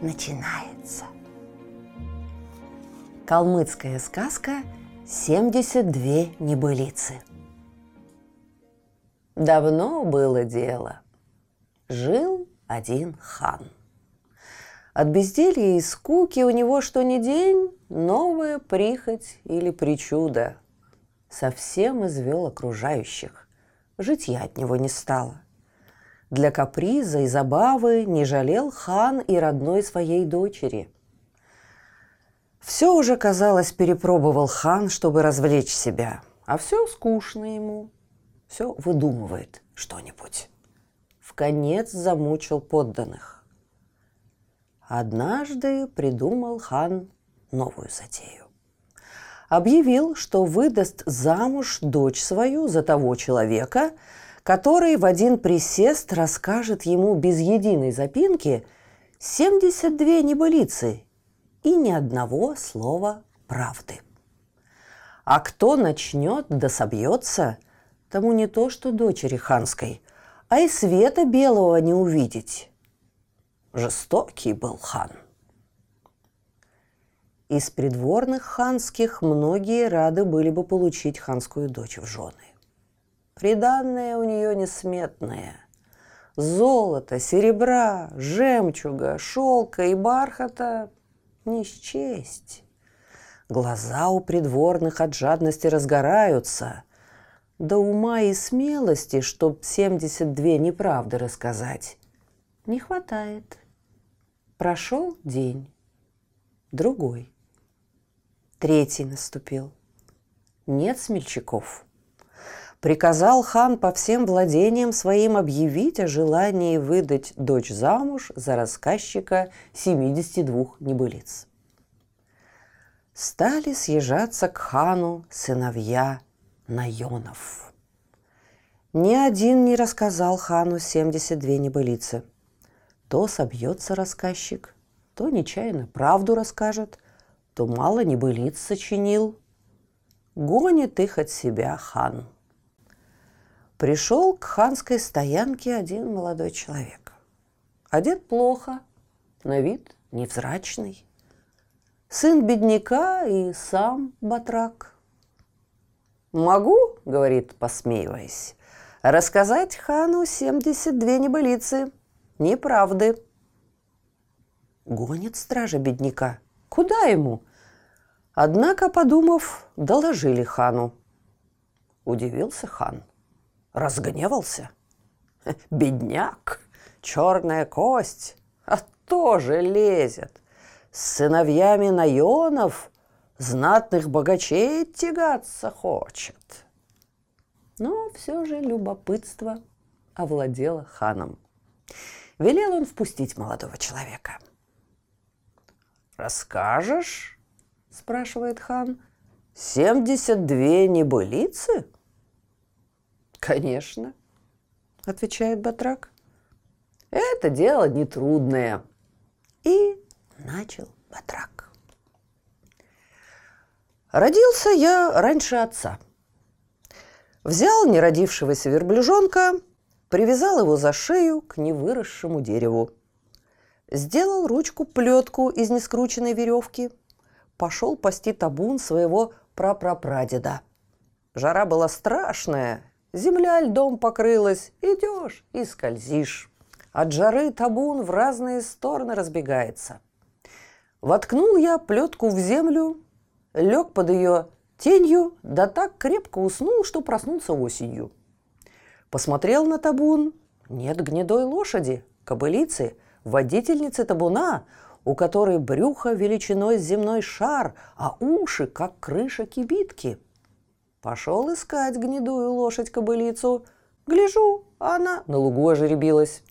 начинается. Калмыцкая сказка «72 небылицы». Давно было дело. Жил один хан. От безделья и скуки у него что ни день новая прихоть или причуда. Совсем извел окружающих. Житья от него не стало. Для каприза и забавы не жалел хан и родной своей дочери. Все уже, казалось, перепробовал хан, чтобы развлечь себя, а все скучно ему, все выдумывает что-нибудь. В конец замучил подданных. Однажды придумал хан новую затею. Объявил, что выдаст замуж дочь свою за того человека, который в один присест расскажет ему без единой запинки 72 небылицы и ни одного слова правды. А кто начнет да собьется, тому не то что дочери ханской, а и света белого не увидеть. Жестокий был хан. Из придворных ханских многие рады были бы получить ханскую дочь в жены. Приданное у нее несметное. Золото, серебра, жемчуга, шелка и бархата не счесть. Глаза у придворных от жадности разгораются. До ума и смелости, чтоб 72 неправды рассказать, не хватает. Прошел день, другой, третий наступил. Нет смельчаков – приказал хан по всем владениям своим объявить о желании выдать дочь замуж за рассказчика 72 небылиц. Стали съезжаться к хану сыновья Найонов. Ни один не рассказал хану 72 небылицы. То собьется рассказчик, то нечаянно правду расскажет, то мало небылиц сочинил. Гонит их от себя хан – пришел к ханской стоянке один молодой человек. Одет плохо, на вид невзрачный. Сын бедняка и сам батрак. «Могу, — говорит, посмеиваясь, — рассказать хану 72 небылицы, неправды». Гонит стража бедняка. Куда ему? Однако, подумав, доложили хану. Удивился хан – разгневался. Бедняк, черная кость, а тоже лезет. С сыновьями Наонов знатных богачей тягаться хочет. Но все же любопытство овладело ханом. Велел он впустить молодого человека. «Расскажешь?» – спрашивает хан. «Семьдесят две небылицы?» «Конечно», — отвечает Батрак. «Это дело нетрудное». И начал Батрак. Родился я раньше отца. Взял неродившегося верблюжонка, привязал его за шею к невыросшему дереву. Сделал ручку-плетку из нескрученной веревки. Пошел пасти табун своего прапрапрадеда. Жара была страшная, Земля льдом покрылась, идешь и скользишь. От жары табун в разные стороны разбегается. Воткнул я плетку в землю, лег под ее тенью, да так крепко уснул, что проснулся осенью. Посмотрел на табун, нет гнедой лошади, кобылицы, водительницы табуна, у которой брюхо величиной земной шар, а уши, как крыша кибитки – Пошел искать гнедую лошадь-кобылицу. Гляжу, она на лугу ожеребилась.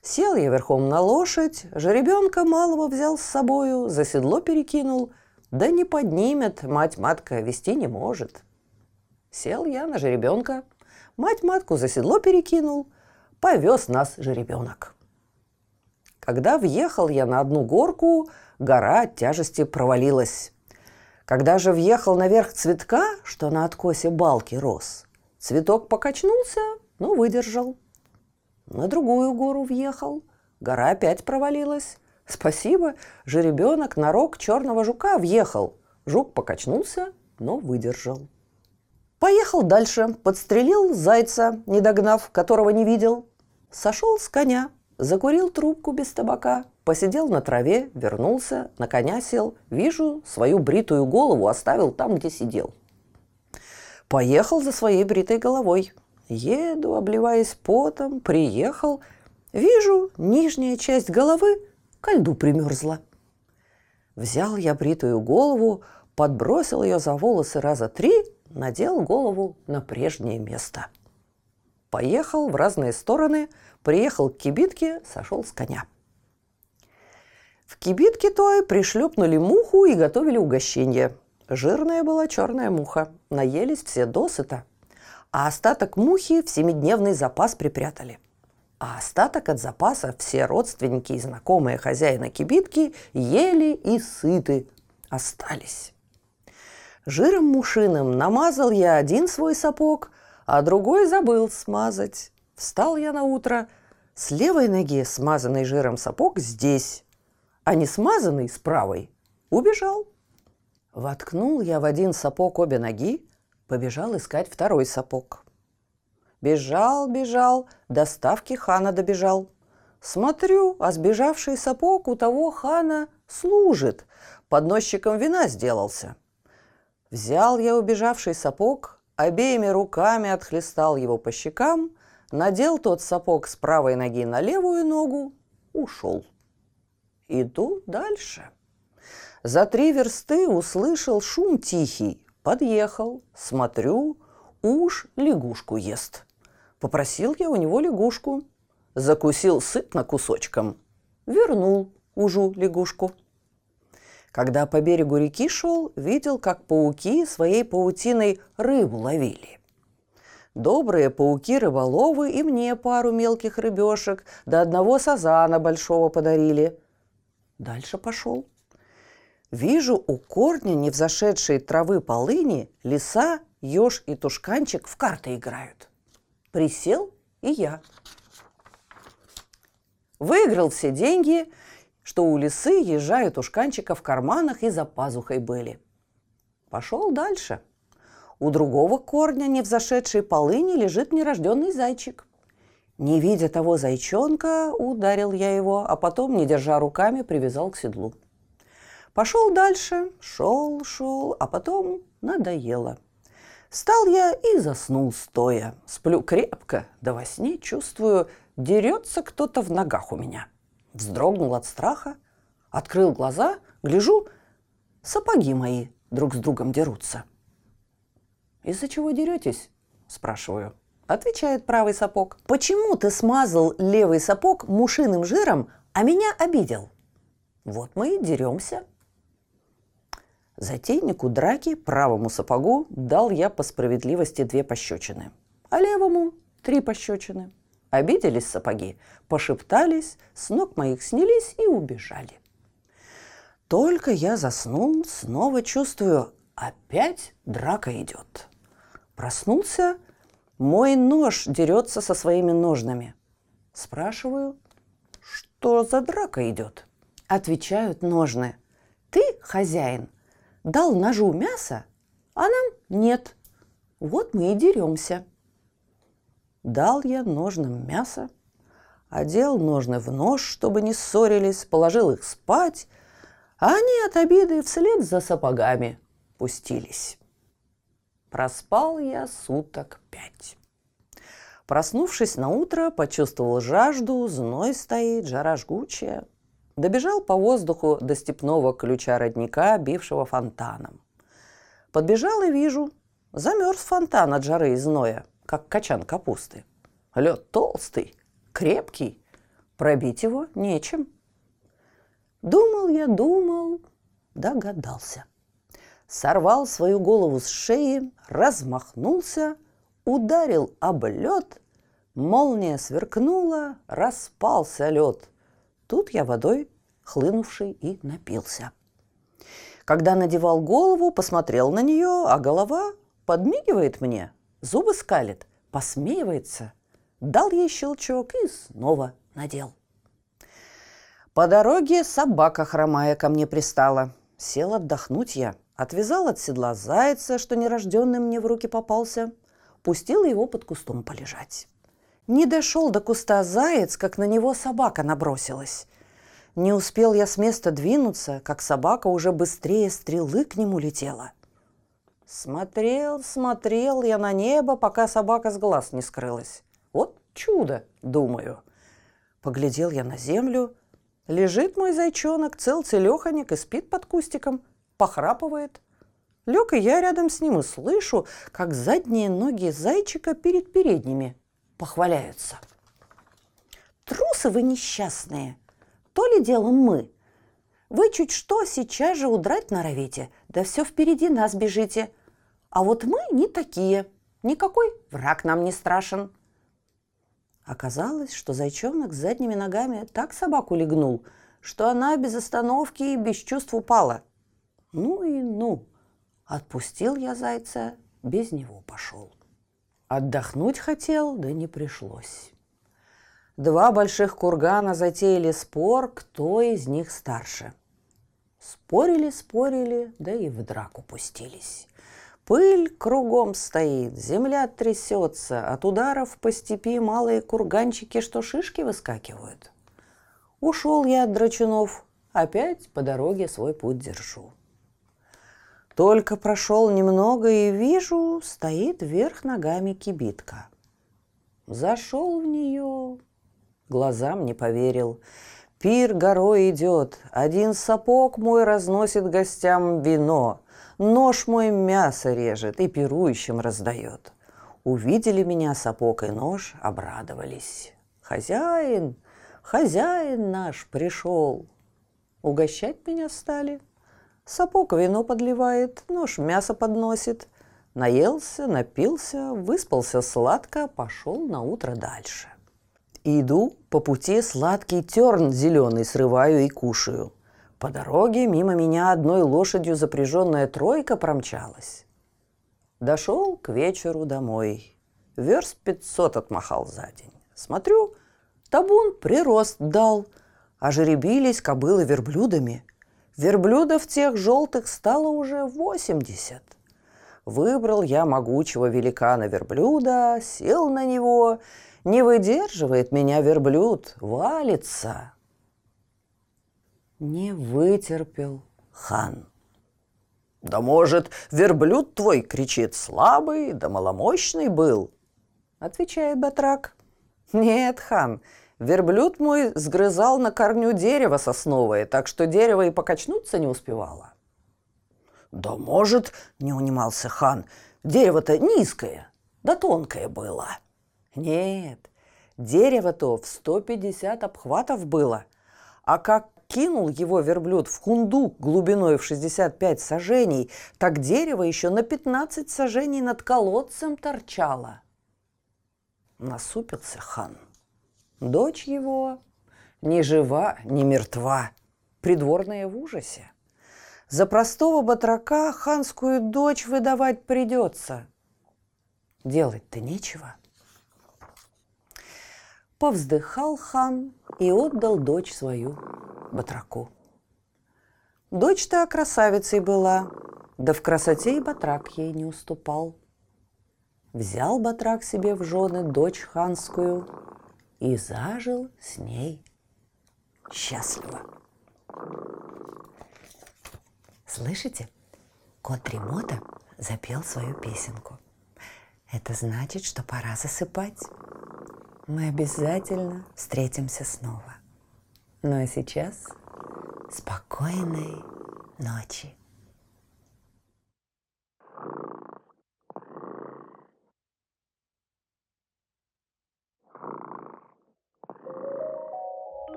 Сел я верхом на лошадь, жеребенка малого взял с собою, за седло перекинул, да не поднимет, мать-матка вести не может. Сел я на жеребенка, мать-матку за седло перекинул, повез нас жеребенок. Когда въехал я на одну горку, гора от тяжести провалилась. Когда же въехал наверх цветка, что на откосе балки рос, цветок покачнулся, но выдержал. На другую гору въехал, гора опять провалилась. Спасибо, жеребенок на рог черного жука въехал. Жук покачнулся, но выдержал. Поехал дальше, подстрелил зайца, не догнав, которого не видел. Сошел с коня, закурил трубку без табака, Посидел на траве, вернулся, на коня сел. Вижу, свою бритую голову оставил там, где сидел. Поехал за своей бритой головой. Еду, обливаясь потом, приехал. Вижу, нижняя часть головы ко льду примерзла. Взял я бритую голову, подбросил ее за волосы раза три, надел голову на прежнее место. Поехал в разные стороны, приехал к кибитке, сошел с коня. В кибитке той пришлепнули муху и готовили угощение. Жирная была черная муха. Наелись все досыта. А остаток мухи в семидневный запас припрятали. А остаток от запаса все родственники и знакомые хозяина кибитки ели и сыты остались. Жиром мушиным намазал я один свой сапог, а другой забыл смазать. Встал я на утро, с левой ноги смазанный жиром сапог здесь, а не смазанный с правой убежал. Воткнул я в один сапог обе ноги, побежал искать второй сапог. Бежал, бежал, до ставки хана добежал. Смотрю, а сбежавший сапог у того хана служит, подносчиком вина сделался. Взял я убежавший сапог, обеими руками отхлестал его по щекам, надел тот сапог с правой ноги на левую ногу, ушел. Иду дальше. За три версты услышал шум тихий. Подъехал, смотрю, уж лягушку ест. Попросил я у него лягушку. Закусил сытно кусочком. Вернул ужу лягушку. Когда по берегу реки шел, видел, как пауки своей паутиной рыбу ловили. Добрые пауки-рыболовы и мне пару мелких рыбешек до одного сазана большого подарили – Дальше пошел. Вижу у корня невзошедшей травы полыни лиса, еж и тушканчик в карты играют. Присел и я. Выиграл все деньги, что у лисы, ежа и тушканчика в карманах и за пазухой были. Пошел дальше. У другого корня невзошедшей полыни лежит нерожденный зайчик – не видя того зайчонка, ударил я его, а потом, не держа руками, привязал к седлу. Пошел дальше, шел, шел, а потом надоело. Встал я и заснул стоя. Сплю крепко, да во сне чувствую, дерется кто-то в ногах у меня. Вздрогнул от страха, открыл глаза, гляжу, сапоги мои друг с другом дерутся. «Из-за чего деретесь?» – спрашиваю. Отвечает правый сапог. Почему ты смазал левый сапог мушиным жиром, а меня обидел? Вот мы и деремся. Затейнику драки правому сапогу дал я по справедливости две пощечины, а левому три пощечины. Обиделись сапоги, пошептались, с ног моих снялись и убежали. Только я заснул, снова чувствую, опять драка идет. Проснулся – мой нож дерется со своими ножнами. Спрашиваю, что за драка идет? Отвечают ножны. Ты, хозяин, дал ножу мясо, а нам нет. Вот мы и деремся. Дал я ножным мясо, одел ножны в нож, чтобы не ссорились, положил их спать, а они от обиды вслед за сапогами пустились. Проспал я суток пять. Проснувшись на утро, почувствовал жажду, зной стоит, жара жгучая. Добежал по воздуху до степного ключа родника, бившего фонтаном. Подбежал и вижу, замерз фонтан от жары и зноя, как качан капусты. Лед толстый, крепкий, Пробить его нечем. Думал я, думал, догадался. Сорвал свою голову с шеи, размахнулся, ударил об лед, молния сверкнула, распался лед. Тут я водой хлынувший и напился. Когда надевал голову, посмотрел на нее, а голова подмигивает мне, зубы скалит, посмеивается. Дал ей щелчок и снова надел. По дороге собака хромая ко мне пристала. Сел отдохнуть я. Отвязал от седла зайца, что нерожденный мне в руки попался. Пустил его под кустом полежать. Не дошел до куста заяц, как на него собака набросилась. Не успел я с места двинуться, как собака уже быстрее стрелы к нему летела. Смотрел, смотрел я на небо, пока собака с глаз не скрылась. Вот чудо, думаю. Поглядел я на землю. Лежит мой зайчонок, цел целеханик и спит под кустиком, похрапывает. Лег и я рядом с ним и слышу, как задние ноги зайчика перед передними похваляются. Трусы вы несчастные, то ли делом мы. Вы чуть что сейчас же удрать норовите, да все впереди нас бежите. А вот мы не такие. Никакой враг нам не страшен. Оказалось, что зайчонок с задними ногами так собаку легнул, что она без остановки и без чувств упала. Ну и ну. Отпустил я зайца, без него пошел. Отдохнуть хотел, да не пришлось. Два больших кургана затеяли спор, кто из них старше. Спорили, спорили, да и в драку пустились. Пыль кругом стоит, земля трясется, от ударов по степи малые курганчики, что шишки выскакивают. Ушел я от драчунов, опять по дороге свой путь держу. Только прошел немного и вижу, стоит вверх ногами кибитка. Зашел в нее, глазам не поверил. Пир горой идет, один сапог мой разносит гостям вино, нож мой мясо режет и пирующим раздает. Увидели меня сапог и нож, обрадовались. Хозяин, хозяин наш пришел. Угощать меня стали. Сапог вино подливает, нож мясо подносит. Наелся, напился, выспался сладко, пошел на утро дальше. Иду, по пути сладкий терн зеленый срываю и кушаю. По дороге мимо меня одной лошадью запряженная тройка промчалась. Дошел к вечеру домой. Верст пятьсот отмахал за день. Смотрю, табун прирост дал, а жеребились кобылы верблюдами. Верблюдов тех желтых стало уже восемьдесят. Выбрал я могучего великана верблюда, сел на него не выдерживает меня верблюд, валится. Не вытерпел хан. Да может, верблюд твой, кричит, слабый, да маломощный был? Отвечает Батрак. Нет, хан, верблюд мой сгрызал на корню дерево сосновое, так что дерево и покачнуться не успевало. Да может, не унимался хан, дерево-то низкое, да тонкое было. Нет, дерево-то в 150 обхватов было. А как кинул его верблюд в хундук глубиной в 65 сажений, так дерево еще на 15 сажений над колодцем торчало. Насупился хан. Дочь его ни жива, ни мертва, придворная в ужасе. За простого батрака ханскую дочь выдавать придется. Делать-то нечего – Повздыхал хан и отдал дочь свою батраку. Дочь-то красавицей была, да в красоте и батрак ей не уступал. Взял батрак себе в жены дочь ханскую и зажил с ней счастливо. Слышите? Кот Ремота запел свою песенку. Это значит, что пора засыпать мы обязательно встретимся снова. Ну а сейчас спокойной ночи.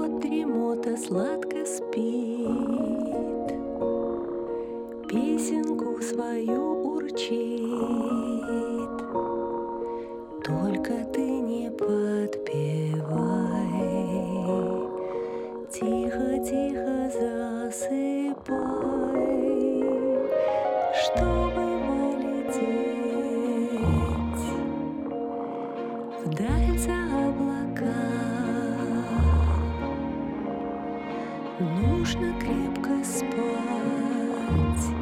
Кот дремота сладко спит, Песенку свою урчит. Только ты не подпевай, Тихо-тихо засыпай, Чтобы полететь вдаль Нужно крепко спать